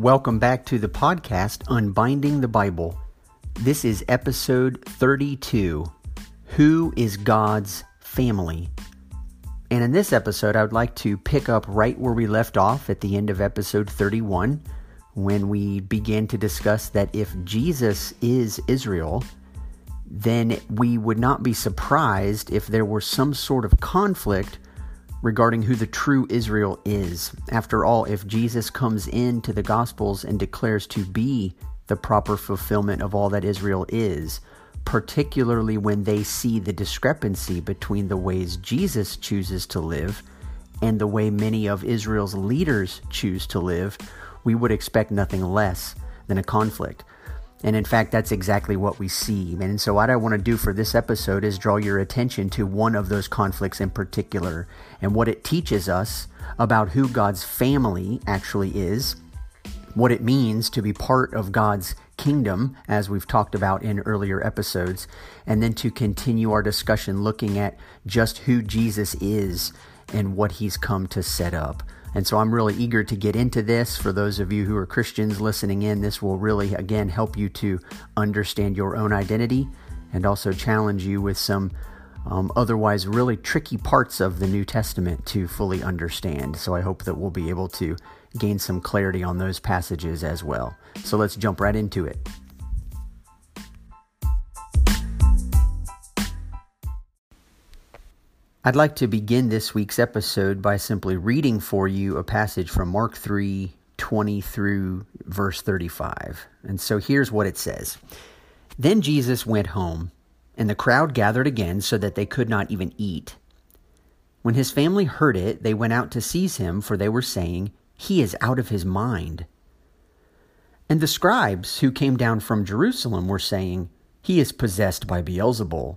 Welcome back to the podcast Unbinding the Bible. This is episode 32 Who is God's Family? And in this episode, I would like to pick up right where we left off at the end of episode 31 when we began to discuss that if Jesus is Israel, then we would not be surprised if there were some sort of conflict regarding who the true Israel is. After all, if Jesus comes into the Gospels and declares to be the proper fulfillment of all that Israel is, particularly when they see the discrepancy between the ways Jesus chooses to live and the way many of Israel's leaders choose to live, we would expect nothing less than a conflict. And in fact, that's exactly what we see. And so, what I want to do for this episode is draw your attention to one of those conflicts in particular and what it teaches us about who God's family actually is, what it means to be part of God's kingdom, as we've talked about in earlier episodes, and then to continue our discussion looking at just who Jesus is and what he's come to set up. And so I'm really eager to get into this. For those of you who are Christians listening in, this will really, again, help you to understand your own identity and also challenge you with some um, otherwise really tricky parts of the New Testament to fully understand. So I hope that we'll be able to gain some clarity on those passages as well. So let's jump right into it. I'd like to begin this week's episode by simply reading for you a passage from Mark 3 20 through verse 35. And so here's what it says Then Jesus went home, and the crowd gathered again so that they could not even eat. When his family heard it, they went out to seize him, for they were saying, He is out of his mind. And the scribes who came down from Jerusalem were saying, He is possessed by Beelzebul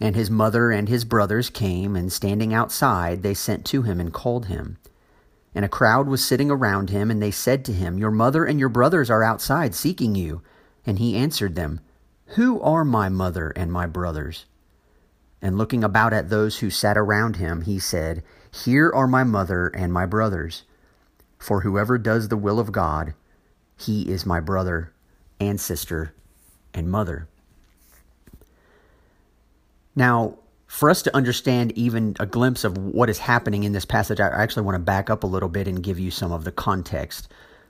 And his mother and his brothers came, and standing outside, they sent to him and called him. And a crowd was sitting around him, and they said to him, Your mother and your brothers are outside seeking you. And he answered them, Who are my mother and my brothers? And looking about at those who sat around him, he said, Here are my mother and my brothers. For whoever does the will of God, he is my brother and sister and mother. Now, for us to understand even a glimpse of what is happening in this passage, I actually want to back up a little bit and give you some of the context.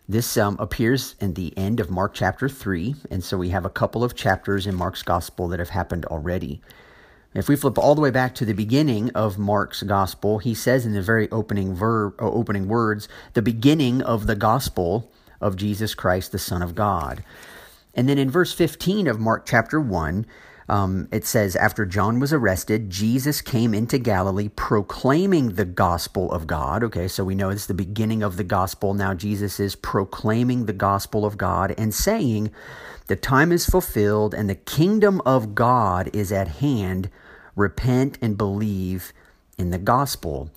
This um, appears in the end of Mark chapter 3, and so we have a couple of chapters in Mark's gospel that have happened already. If we flip all the way back to the beginning of Mark's gospel, he says in the very opening verb, uh, opening words, the beginning of the gospel of Jesus Christ, the Son of God. And then in verse 15 of Mark chapter 1, um, it says, after John was arrested, Jesus came into Galilee proclaiming the gospel of God. Okay, so we know it's the beginning of the gospel. Now Jesus is proclaiming the gospel of God and saying, The time is fulfilled and the kingdom of God is at hand. Repent and believe in the gospel.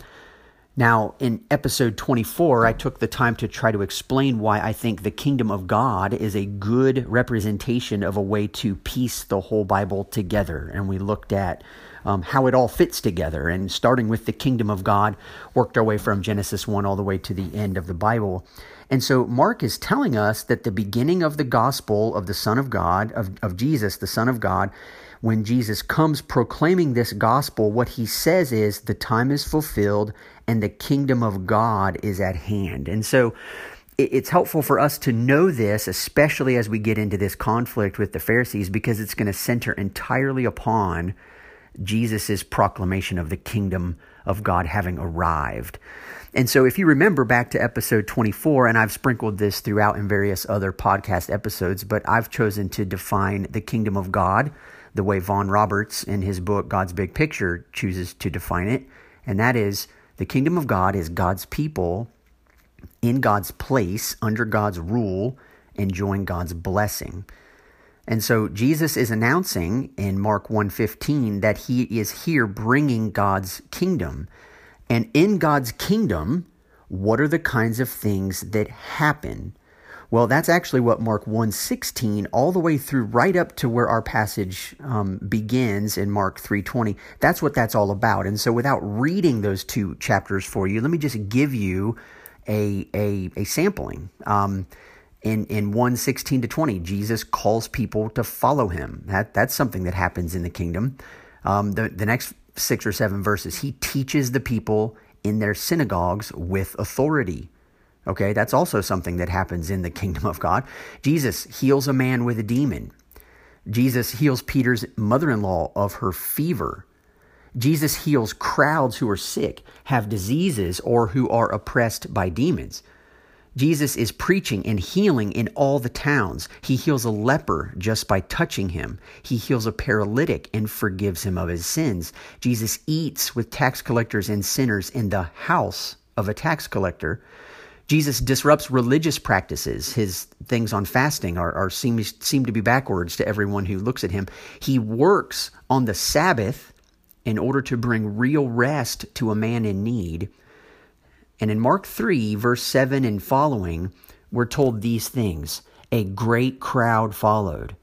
Now, in episode 24, I took the time to try to explain why I think the kingdom of God is a good representation of a way to piece the whole Bible together. And we looked at um, how it all fits together. And starting with the kingdom of God, worked our way from Genesis 1 all the way to the end of the Bible. And so Mark is telling us that the beginning of the gospel of the Son of God, of, of Jesus, the Son of God, when Jesus comes proclaiming this gospel, what he says is, The time is fulfilled and the kingdom of God is at hand. And so, it's helpful for us to know this, especially as we get into this conflict with the Pharisees, because it's going to center entirely upon Jesus' proclamation of the kingdom of God having arrived. And so, if you remember back to episode 24, and I've sprinkled this throughout in various other podcast episodes, but I've chosen to define the kingdom of God the way Vaughan Roberts in his book God's Big Picture chooses to define it. And that is the kingdom of God is God's people in God's place, under God's rule, enjoying God's blessing. And so Jesus is announcing in Mark 1:15 that he is here bringing God's kingdom. And in God's kingdom, what are the kinds of things that happen? Well, that's actually what Mark 1:16 all the way through right up to where our passage um, begins in Mark 3:20. That's what that's all about. And so without reading those two chapters for you, let me just give you a a, a sampling. Um, in in 1 16 to 20 jesus calls people to follow him that that's something that happens in the kingdom um, the, the next six or seven verses he teaches the people in their synagogues with authority okay that's also something that happens in the kingdom of god jesus heals a man with a demon jesus heals peter's mother-in-law of her fever jesus heals crowds who are sick have diseases or who are oppressed by demons Jesus is preaching and healing in all the towns. He heals a leper just by touching him. He heals a paralytic and forgives him of his sins. Jesus eats with tax collectors and sinners in the house of a tax collector. Jesus disrupts religious practices. His things on fasting are, are seem, seem to be backwards to everyone who looks at him. He works on the Sabbath in order to bring real rest to a man in need. And in Mark 3, verse 7 and following, we're told these things A great crowd followed.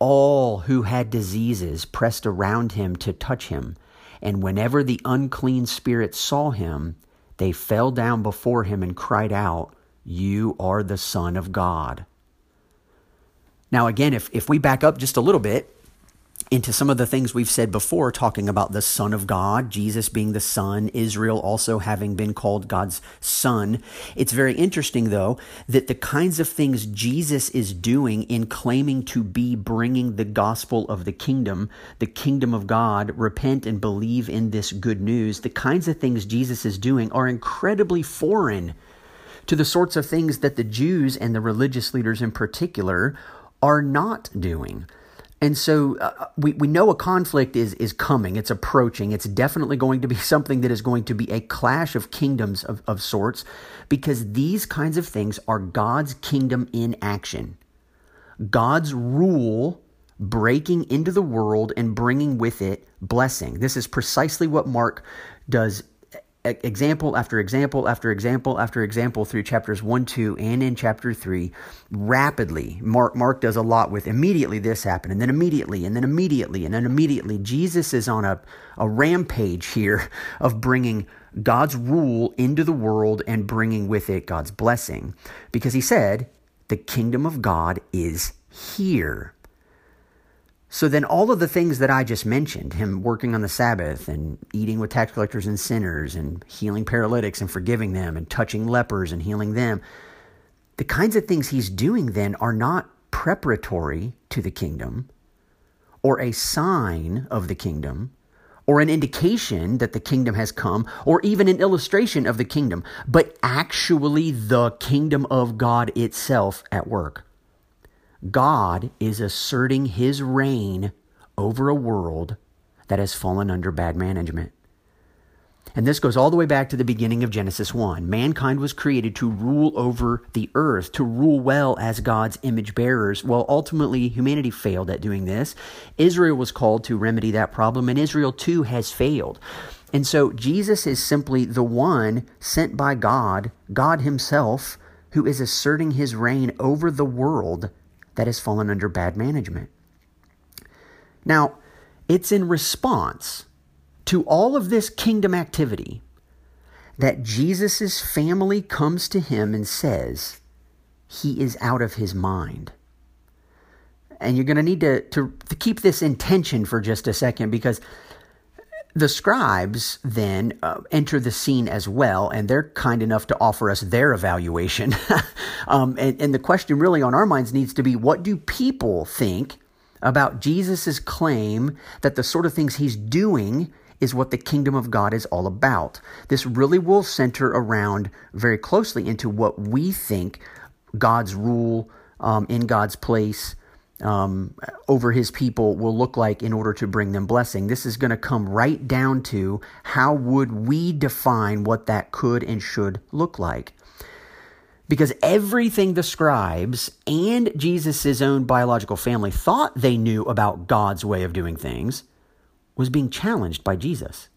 All who had diseases pressed around him to touch him. And whenever the unclean spirits saw him, they fell down before him and cried out, You are the Son of God. Now, again, if, if we back up just a little bit into some of the things we've said before, talking about the Son of God, Jesus being the Son, Israel also having been called God's Son. It's very interesting, though, that the kinds of things Jesus is doing in claiming to be bringing the gospel of the kingdom, the kingdom of God, repent and believe in this good news, the kinds of things Jesus is doing are incredibly foreign to the sorts of things that the Jews and the religious leaders in particular are not doing. And so uh, uh, we, we know a conflict is, is coming, it's approaching. It's definitely going to be something that is going to be a clash of kingdoms of, of sorts because these kinds of things are God's kingdom in action. God's rule breaking into the world and bringing with it blessing. This is precisely what Mark does example after example after example after example through chapters 1 2 and in chapter 3 rapidly. Mark mark does a lot with immediately this happened and then immediately and then immediately and then immediately. Jesus is on a, a rampage here of bringing god's rule into the world and bringing with it god's blessing because he said the kingdom of god is here so then, all of the things that I just mentioned him working on the Sabbath and eating with tax collectors and sinners and healing paralytics and forgiving them and touching lepers and healing them the kinds of things he's doing then are not preparatory to the kingdom or a sign of the kingdom or an indication that the kingdom has come, or even an illustration of the kingdom, but actually the kingdom of God itself at work. God is asserting his reign over a world that has fallen under bad management. And this goes all the way back to the beginning of Genesis 1. Mankind was created to rule over the earth, to rule well as God's image bearers. Well, ultimately, humanity failed at doing this. Israel was called to remedy that problem, and Israel too has failed. And so Jesus is simply the one sent by God, God Himself, who is asserting His reign over the world that has fallen under bad management. Now, it's in response to all of this kingdom activity that Jesus' family comes to him and says he is out of his mind. And you're going to need to, to, keep this in tension for just a second because the scribes then uh, enter the scene as well, and they're kind enough to offer us their evaluation. um, and, and the question really on our minds needs to be what do people think about Jesus' claim that the sort of things he's doing is what the kingdom of God is all about? This really will center around very closely into what we think God's rule um, in God's place um, over his people will look like in order to bring them blessing. This is going to come right down to how would we define what that could and should look like. Because everything the scribes and Jesus' own biological family thought they knew about God's way of doing things was being challenged by Jesus.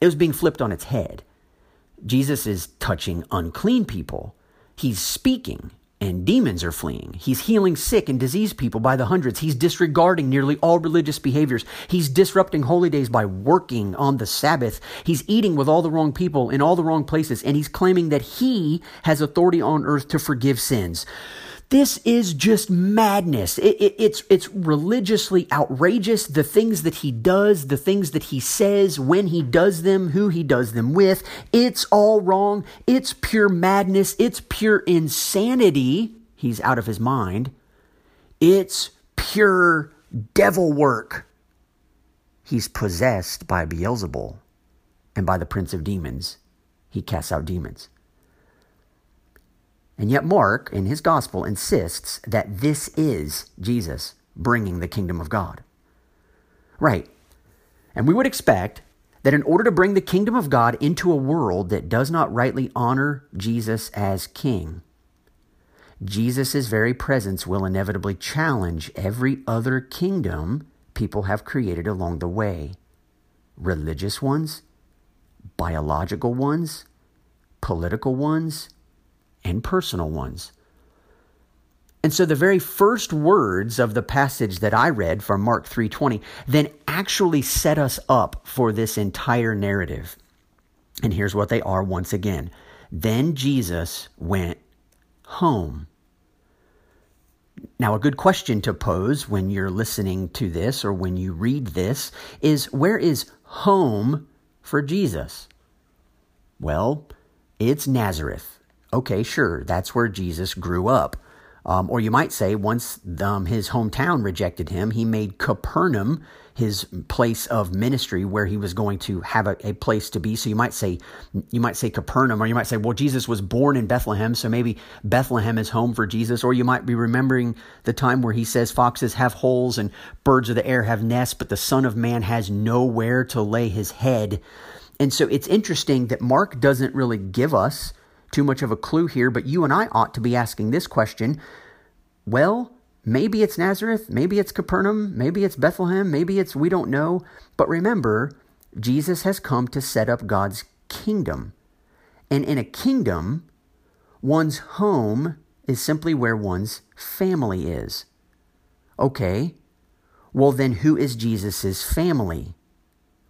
It was being flipped on its head. Jesus is touching unclean people. He's speaking and demons are fleeing. He's healing sick and diseased people by the hundreds. He's disregarding nearly all religious behaviors. He's disrupting holy days by working on the Sabbath. He's eating with all the wrong people in all the wrong places, and he's claiming that he has authority on earth to forgive sins. This is just madness. It, it, it's, it's religiously outrageous. The things that he does, the things that he says, when he does them, who he does them with. It's all wrong. It's pure madness. It's pure insanity. He's out of his mind. It's pure devil work. He's possessed by Beelzebul and by the prince of demons. He casts out demons. And yet, Mark, in his gospel, insists that this is Jesus bringing the kingdom of God. Right. And we would expect that in order to bring the kingdom of God into a world that does not rightly honor Jesus as king, Jesus' very presence will inevitably challenge every other kingdom people have created along the way religious ones, biological ones, political ones, and personal ones. And so the very first words of the passage that I read from Mark 3:20 then actually set us up for this entire narrative. And here's what they are once again. Then Jesus went home. Now, a good question to pose when you're listening to this or when you read this is where is home for Jesus? Well, it's Nazareth. Okay, sure, that's where Jesus grew up. Um, or you might say, once um, his hometown rejected him, he made Capernaum his place of ministry where he was going to have a, a, place to be. So you might say, you might say Capernaum, or you might say, well, Jesus was born in Bethlehem, so maybe Bethlehem is home for Jesus. Or you might be remembering the time where he says, foxes have holes and birds of the air have nests, but the Son of Man has nowhere to lay his head. And so it's interesting that Mark doesn't really give us too much of a clue here, but you and I ought to be asking this question well, maybe it's Nazareth, maybe it's Capernaum, maybe it's Bethlehem, maybe it's we don't know. But remember, Jesus has come to set up God's kingdom. And in a kingdom, one's home is simply where one's family is. Okay, well, then who is Jesus' family?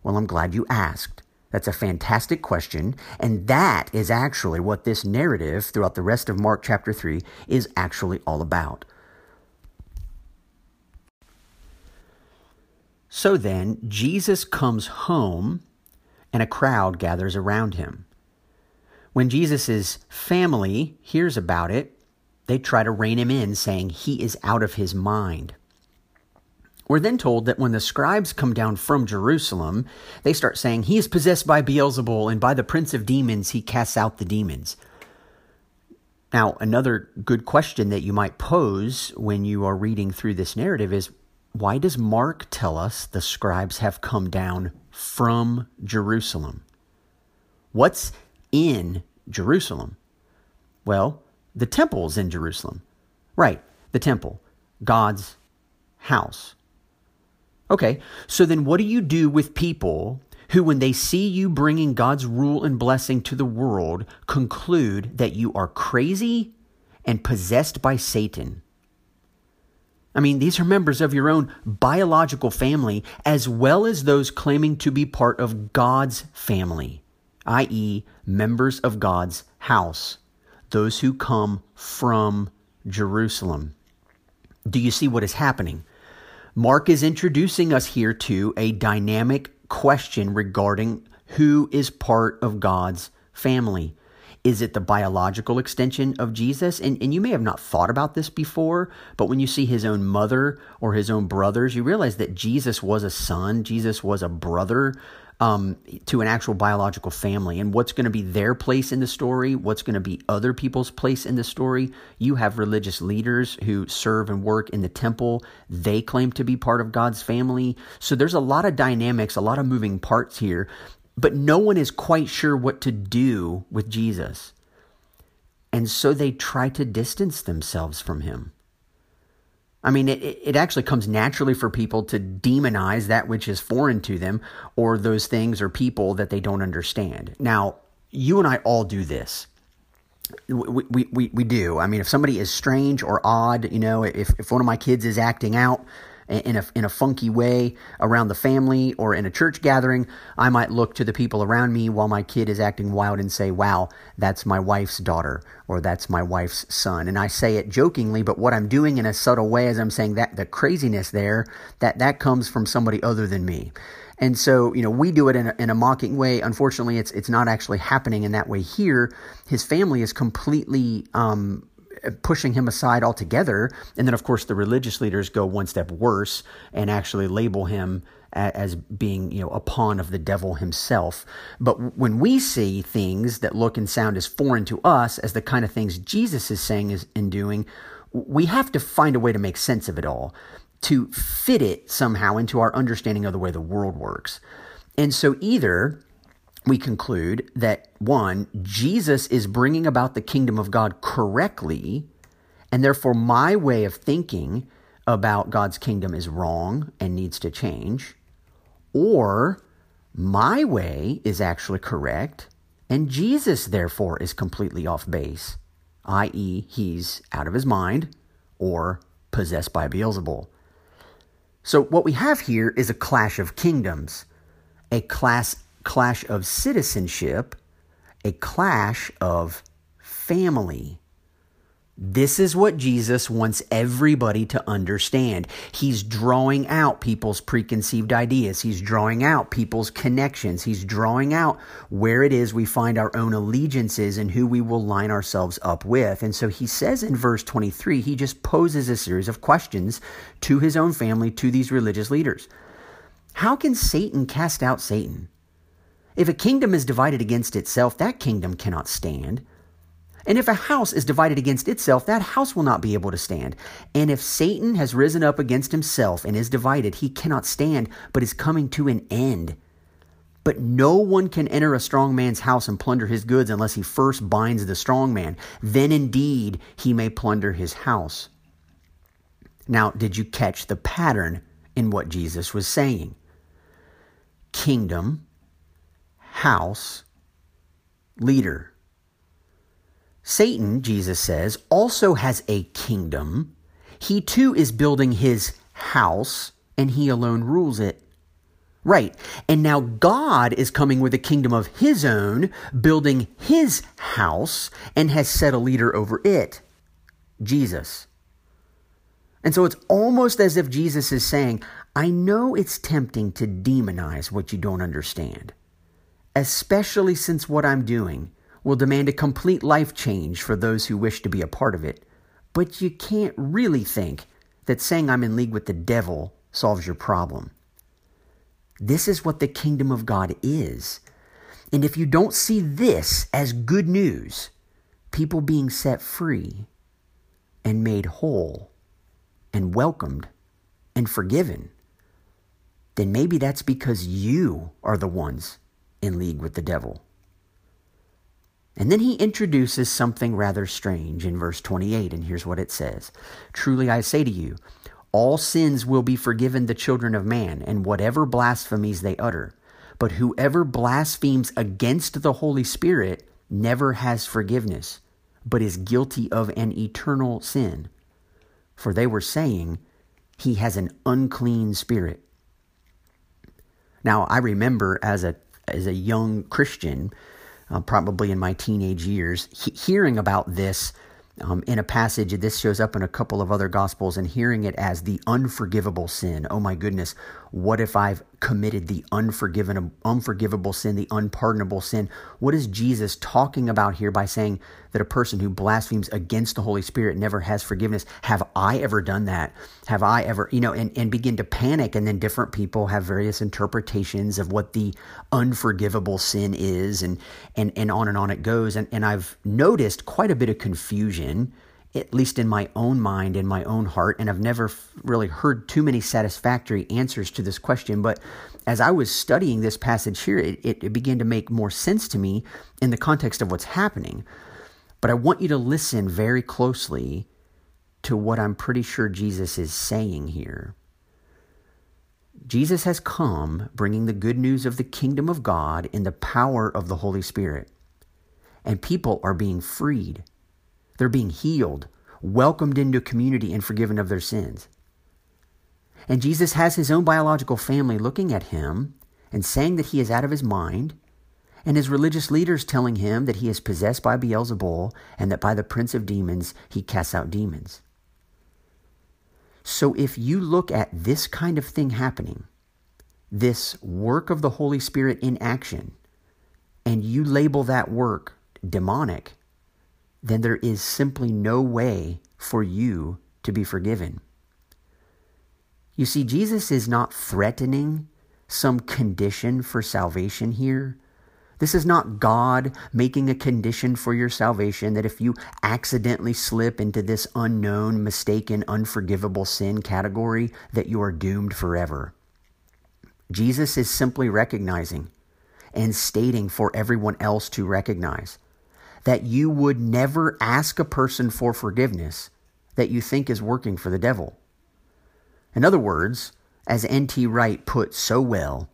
Well, I'm glad you asked. That's a fantastic question. And that is actually what this narrative throughout the rest of Mark chapter 3 is actually all about. So then, Jesus comes home and a crowd gathers around him. When Jesus' family hears about it, they try to rein him in, saying he is out of his mind. We're then told that when the scribes come down from Jerusalem, they start saying, He is possessed by Beelzebul, and by the prince of demons, he casts out the demons. Now, another good question that you might pose when you are reading through this narrative is why does Mark tell us the scribes have come down from Jerusalem? What's in Jerusalem? Well, the temple's in Jerusalem. Right, the temple, God's house. Okay, so then what do you do with people who, when they see you bringing God's rule and blessing to the world, conclude that you are crazy and possessed by Satan? I mean, these are members of your own biological family, as well as those claiming to be part of God's family, i.e., members of God's house, those who come from Jerusalem. Do you see what is happening? Mark is introducing us here to a dynamic question regarding who is part of God's family. Is it the biological extension of Jesus? And, and you may have not thought about this before, but when you see his own mother or his own brothers, you realize that Jesus was a son, Jesus was a brother um, to an actual biological family. And what's going to be their place in the story? What's going to be other people's place in the story? You have religious leaders who serve and work in the temple. They claim to be part of God's family. So there's a lot of dynamics, a lot of moving parts here but no one is quite sure what to do with Jesus. And so they try to distance themselves from him. I mean, it, it actually comes naturally for people to demonize that which is foreign to them or those things or people that they don't understand. Now, you and I all do this. We, we, we, we do. I mean, if somebody is strange or odd, you know, if, if one of my kids is acting out, in a, in a funky way around the family or in a church gathering, I might look to the people around me while my kid is acting wild and say, wow, that's my wife's daughter or that's my wife's son. And I say it jokingly, but what I'm doing in a subtle way as I'm saying that the craziness there, that, that comes from somebody other than me. And so, you know, we do it in a, in a mocking way. Unfortunately, it's it's not actually happening in that way here. His family is completely um, pushing him aside altogether. And then, of course, the religious leaders go one step worse and actually label him as being you know a pawn of the devil himself but when we see things that look and sound as foreign to us as the kind of things jesus is saying is and doing we have to find a way to make sense of it all to fit it somehow into our understanding of the way the world works and so either we conclude that one, Jesus is bringing about the kingdom of God correctly, and therefore my way of thinking about God's kingdom is wrong and needs to change, or my way is actually correct, and Jesus therefore is completely off base, i.e., he's out of his mind or possessed by Beelzebul. So, what we have here is a clash of kingdoms, a class clash of citizenship, a clash of family. This is what Jesus wants everybody to understand. He's drawing out people's preconceived ideas. He's drawing out people's connections. He's drawing out where it is we find our own allegiances and who we will line ourselves up with. And so he says in verse 23, he just poses a series of questions to his own family, to these religious leaders. How can Satan cast out Satan? If a kingdom is divided against itself, that kingdom cannot stand. And if a house is divided against itself, that house will not be able to stand. And if Satan has risen up against himself and is divided, he cannot stand, but is coming to an end. But no one can enter a strong man's house and plunder his goods unless he first binds the strong man. Then indeed he may plunder his house. Now, did you catch the pattern in what Jesus was saying? Kingdom house leader. Satan, Jesus says, also has a kingdom. He too is building his house, and he alone rules it. Right. And now God is coming with a kingdom of his own, building his house, and has set a leader over it Jesus. And so it's almost as if Jesus is saying, I know it's tempting to demonize what you don't understand especially since what I'm doing will demand a complete life change for those who wish to be a part of it. But you can't really think that saying I'm in league with the devil solves your problem. This is what the kingdom of God is. And if you don't see this as good news, people being set free and made whole and welcomed and forgiven, then maybe that's because you are the ones in league with the devil. And then he introduces something rather strange in verse 28, and here's what it says Truly I say to you, all sins will be forgiven the children of man, and whatever blasphemies they utter. But whoever blasphemes against the Holy Spirit never has forgiveness, but is guilty of an eternal sin. For they were saying, He has an unclean spirit. Now, I remember as a as a young Christian, uh, probably in my teenage years, he- hearing about this um, in a passage. This shows up in a couple of other gospels, and hearing it as the unforgivable sin. Oh my goodness, What if I've committed the unforgiven, unforgivable sin, the unpardonable sin? What is Jesus talking about here by saying that a person who blasphemes against the Holy Spirit never has forgiveness? Have I ever done that? Have I ever, you know, and, and begin to panic? And then different people have various interpretations of what the unforgivable sin is, and, and, and on and on it goes. And, and I've noticed quite a bit of confusion at least in my own mind, in my own heart, and I've never really heard too many satisfactory answers to this question. But as I was studying this passage here, it, it, began to make more sense to me in the context of what's happening. But I want you to listen very closely to what I'm pretty sure Jesus is saying here. Jesus has come bringing the good news of the kingdom of God in the power of the Holy Spirit. And people are being freed they're being healed, welcomed into community, and forgiven of their sins. And Jesus has his own biological family looking at him and saying that he is out of his mind, and his religious leaders telling him that he is possessed by Beelzebul and that by the prince of demons he casts out demons. So if you look at this kind of thing happening, this work of the Holy Spirit in action, and you label that work demonic, then there is simply no way for you to be forgiven. You see, Jesus is not threatening some condition for salvation here. This is not God making a condition for your salvation that if you accidentally slip into this unknown, mistaken, unforgivable sin category, that you are doomed forever. Jesus is simply recognizing and stating for everyone else to recognize that you would never ask a person for forgiveness that you think is working for the devil. In other words, as N.T. Wright put so well,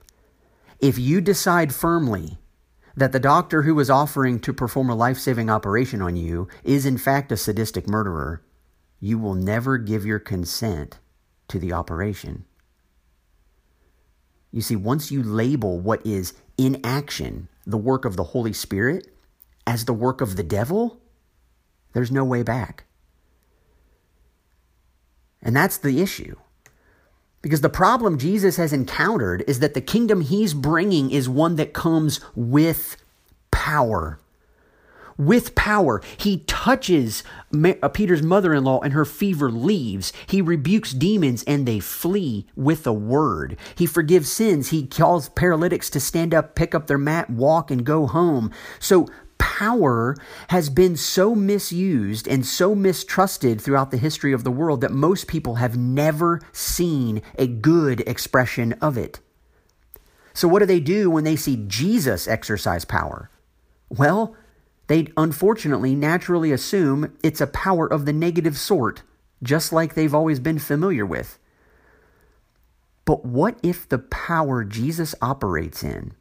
if you decide firmly that the doctor who is offering to perform a life saving operation on you is in fact a sadistic murderer, you will never give your consent to the operation. You see, once you label what is in action the work of the Holy Spirit, as the work of the devil, there's no way back. And that's the issue. Because the problem Jesus has encountered is that the kingdom he's bringing is one that comes with power with power. He touches uh, Peter's mother in law and her fever leaves. He rebukes demons and they flee with a word. He forgives sins. He calls paralytics to stand up, pick up their mat, walk, and go home. So power has been so misused and so mistrusted throughout the history of the world that most people have never seen a good expression of it. So, what do they do when they see Jesus exercise power? Well, they unfortunately naturally assume it's a power of the negative sort, just like they've always been familiar with. But what if the power Jesus operates in,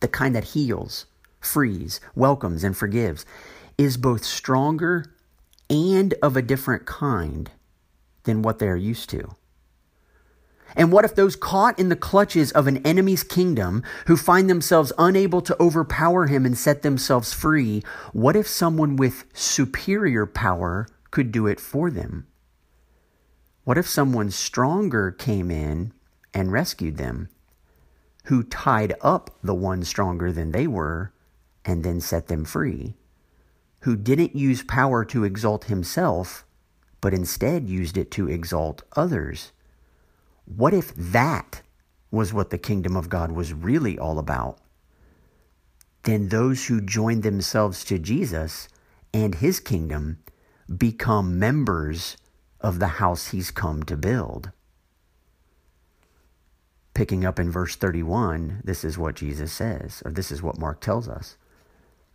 the kind that heals, frees, welcomes, and forgives, is both stronger and of a different kind than what they are used to. And what if those caught in the clutches of an enemy's kingdom who find themselves unable to overpower him and set themselves free, what if someone with superior power could do it for them? What if someone stronger came in and rescued them, who tied up the one stronger than they were and then set them free, who didn't use power to exalt himself, but instead used it to exalt others. What if that was what the kingdom of God was really all about? Then those who join themselves to Jesus and his kingdom become members of the house he's come to build. Picking up in verse 31, this is what Jesus says, or this is what Mark tells us.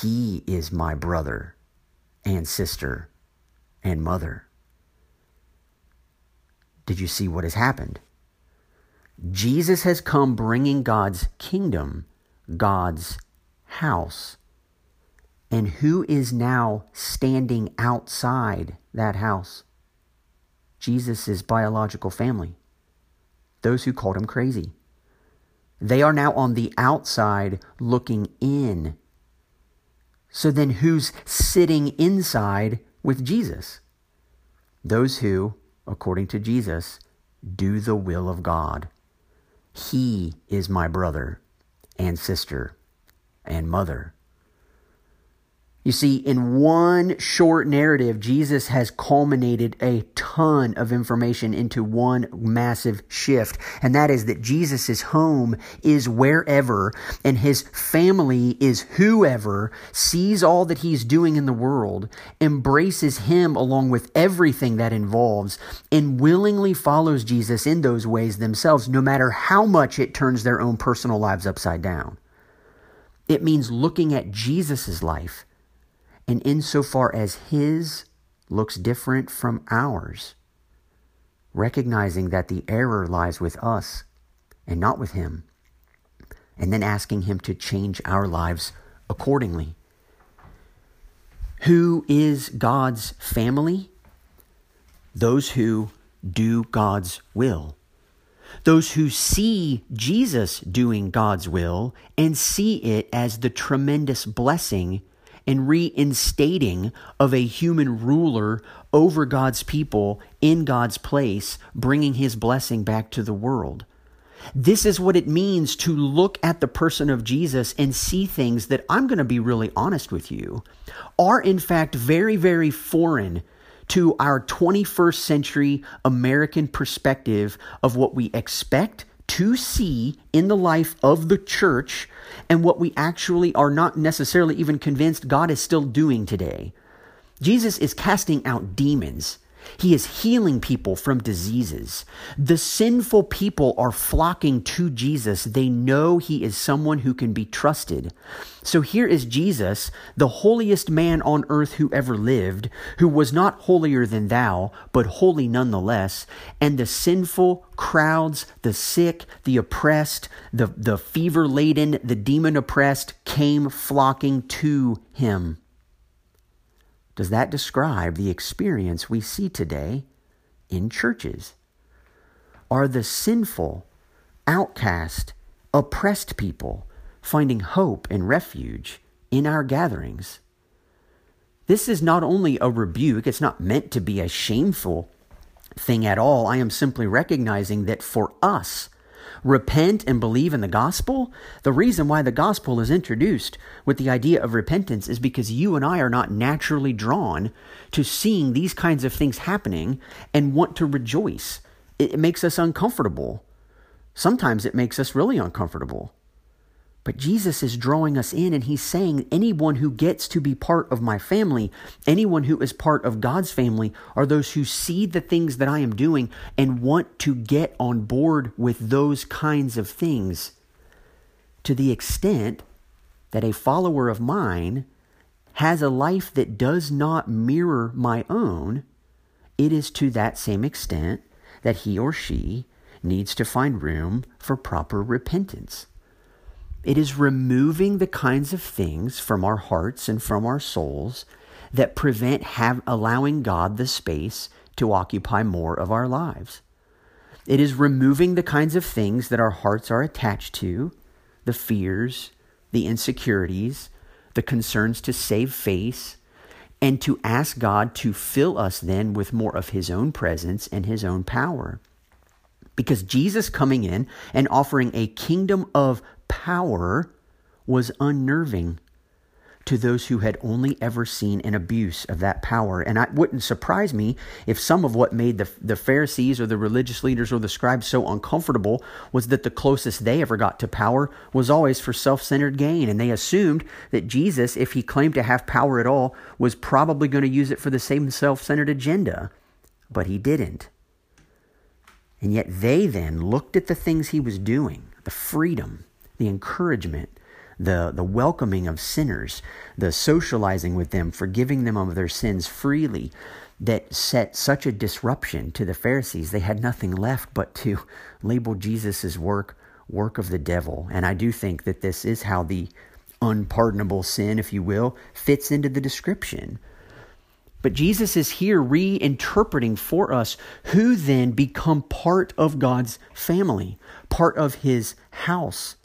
he is my brother and sister and mother. Did you see what has happened? Jesus has come bringing God's kingdom, God's house. And who is now standing outside that house? Jesus' biological family, those who called him crazy. They are now on the outside looking in. So then, who's sitting inside with Jesus? Those who, according to Jesus, do the will of God. He is my brother and sister and mother. You see, in one short narrative, Jesus has culminated a ton of information into one massive shift. And that is that Jesus' home is wherever and his family is whoever sees all that he's doing in the world, embraces him along with everything that involves, and willingly follows Jesus in those ways themselves, no matter how much it turns their own personal lives upside down. It means looking at Jesus' life and insofar as His looks different from ours, recognizing that the error lies with us and not with Him, and then asking Him to change our lives accordingly. Who is God's family? Those who do God's will. Those who see Jesus doing God's will and see it as the tremendous blessing and reinstating of a human ruler over God's people in God's place, bringing his blessing back to the world. This is what it means to look at the person of Jesus and see things that I'm going to be really honest with you are in fact very, very foreign to our 21st century American perspective of what we expect to see in the life of the church and what we actually are not necessarily even convinced God is still doing today. Jesus is casting out demons. He is healing people from diseases. The sinful people are flocking to Jesus. They know he is someone who can be trusted. So here is Jesus, the holiest man on earth who ever lived, who was not holier than thou, but holy nonetheless. And the sinful crowds, the sick, the oppressed, the, the fever laden, the demon oppressed came flocking to him. Does that describe the experience we see today in churches? Are the sinful, outcast, oppressed people finding hope and refuge in our gatherings? This is not only a rebuke, it's not meant to be a shameful thing at all. I am simply recognizing that for us, repent and believe in the gospel, the reason why the gospel is introduced with the idea of repentance is because you and I are not naturally drawn to seeing these kinds of things happening and want to rejoice. It makes us uncomfortable. Sometimes it makes us really uncomfortable. But Jesus is drawing us in and he's saying, anyone who gets to be part of my family, anyone who is part of God's family, are those who see the things that I am doing and want to get on board with those kinds of things to the extent that a follower of mine has a life that does not mirror my own. It is to that same extent that he or she needs to find room for proper repentance. It is removing the kinds of things from our hearts and from our souls that prevent have, allowing God the space to occupy more of our lives. It is removing the kinds of things that our hearts are attached to, the fears, the insecurities, the concerns to save face, and to ask God to fill us then with more of His own presence and His own power. Because Jesus coming in and offering a kingdom of power was unnerving to those who had only ever seen an abuse of that power. And it wouldn't surprise me if some of what made the, the Pharisees or the religious leaders or the scribes so uncomfortable was that the closest they ever got to power was always for self centered gain. And they assumed that Jesus, if he claimed to have power at all, was probably going to use it for the same self centered agenda. But he didn't. And yet they then looked at the things he was doing, the freedom, the encouragement, the, the welcoming of sinners, the socializing with them, forgiving them of their sins freely, that set such a disruption to the Pharisees. They had nothing left but to label Jesus' work work of the devil. And I do think that this is how the unpardonable sin, if you will, fits into the description. But Jesus is here reinterpreting for us who then become part of God's family, part of his house.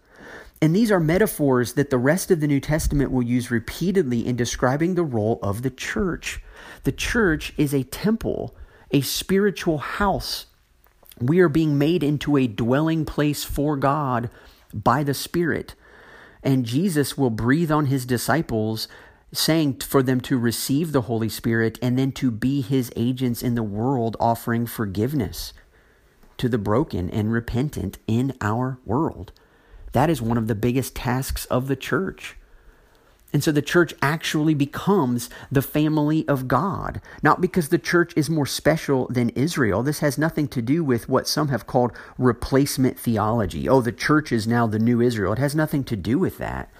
And these are metaphors that the rest of the New Testament will use repeatedly in describing the role of the church. The church is a temple, a spiritual house. We are being made into a dwelling place for God by the Spirit. And Jesus will breathe on his disciples, saying for them to receive the Holy Spirit and then to be his agents in the world, offering forgiveness to the broken and repentant in our world. That is one of the biggest tasks of the church. And so the church actually becomes the family of God, not because the church is more special than Israel. This has nothing to do with what some have called replacement theology. Oh, the church is now the new Israel. It has nothing to do with that.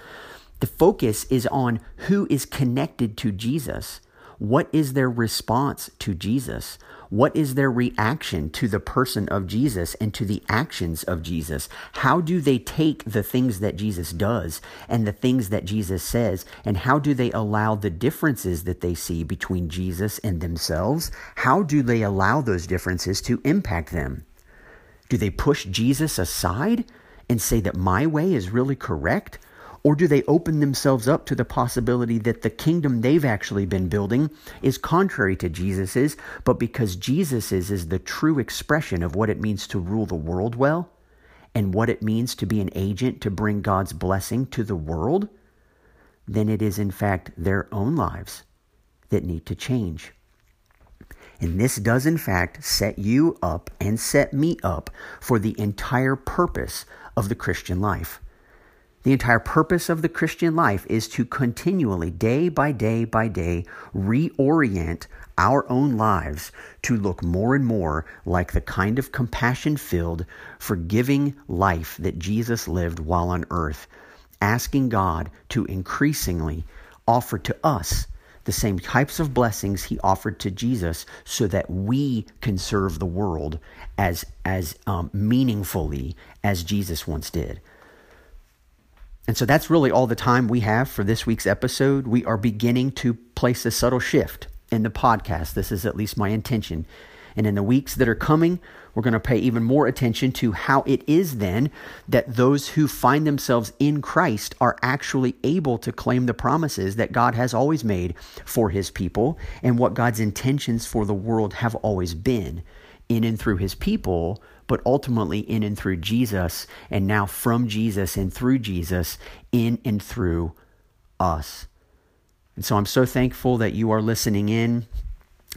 The focus is on who is connected to Jesus. What is their response to Jesus? What is their reaction to the person of Jesus and to the actions of Jesus? How do they take the things that Jesus does and the things that Jesus says? And how do they allow the differences that they see between Jesus and themselves? How do they allow those differences to impact them? Do they push Jesus aside and say that my way is really correct? Or do they open themselves up to the possibility that the kingdom they've actually been building is contrary to Jesus's, but because Jesus's is the true expression of what it means to rule the world well and what it means to be an agent to bring God's blessing to the world? Then it is, in fact, their own lives that need to change. And this does, in fact, set you up and set me up for the entire purpose of the Christian life. The entire purpose of the Christian life is to continually, day by day by day, reorient our own lives to look more and more like the kind of compassion filled, forgiving life that Jesus lived while on earth, asking God to increasingly offer to us the same types of blessings he offered to Jesus so that we can serve the world as, as um, meaningfully as Jesus once did. And so that's really all the time we have for this week's episode. We are beginning to place a subtle shift in the podcast. This is at least my intention. And in the weeks that are coming, we're going to pay even more attention to how it is then that those who find themselves in Christ are actually able to claim the promises that God has always made for his people and what God's intentions for the world have always been in and through his people but ultimately in and through Jesus, and now from Jesus and through Jesus, in and through us. And so I'm so thankful that you are listening in.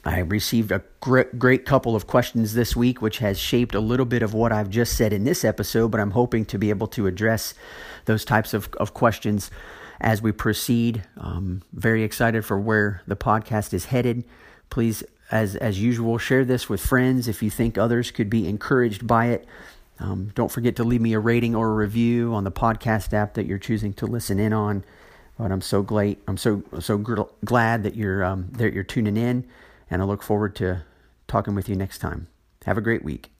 I received a great, great couple of questions this week, which has shaped a little bit of what I've just said in this episode, but I'm hoping to be able to address those types of, of questions as we proceed. I'm very excited for where the podcast is headed. Please as as usual, share this with friends if you think others could be encouraged by it. Um, don't forget to leave me a rating or a review on the podcast app that you're choosing to listen in on. But I'm so glad I'm so so gr- glad that you're um, that you're tuning in, and I look forward to talking with you next time. Have a great week.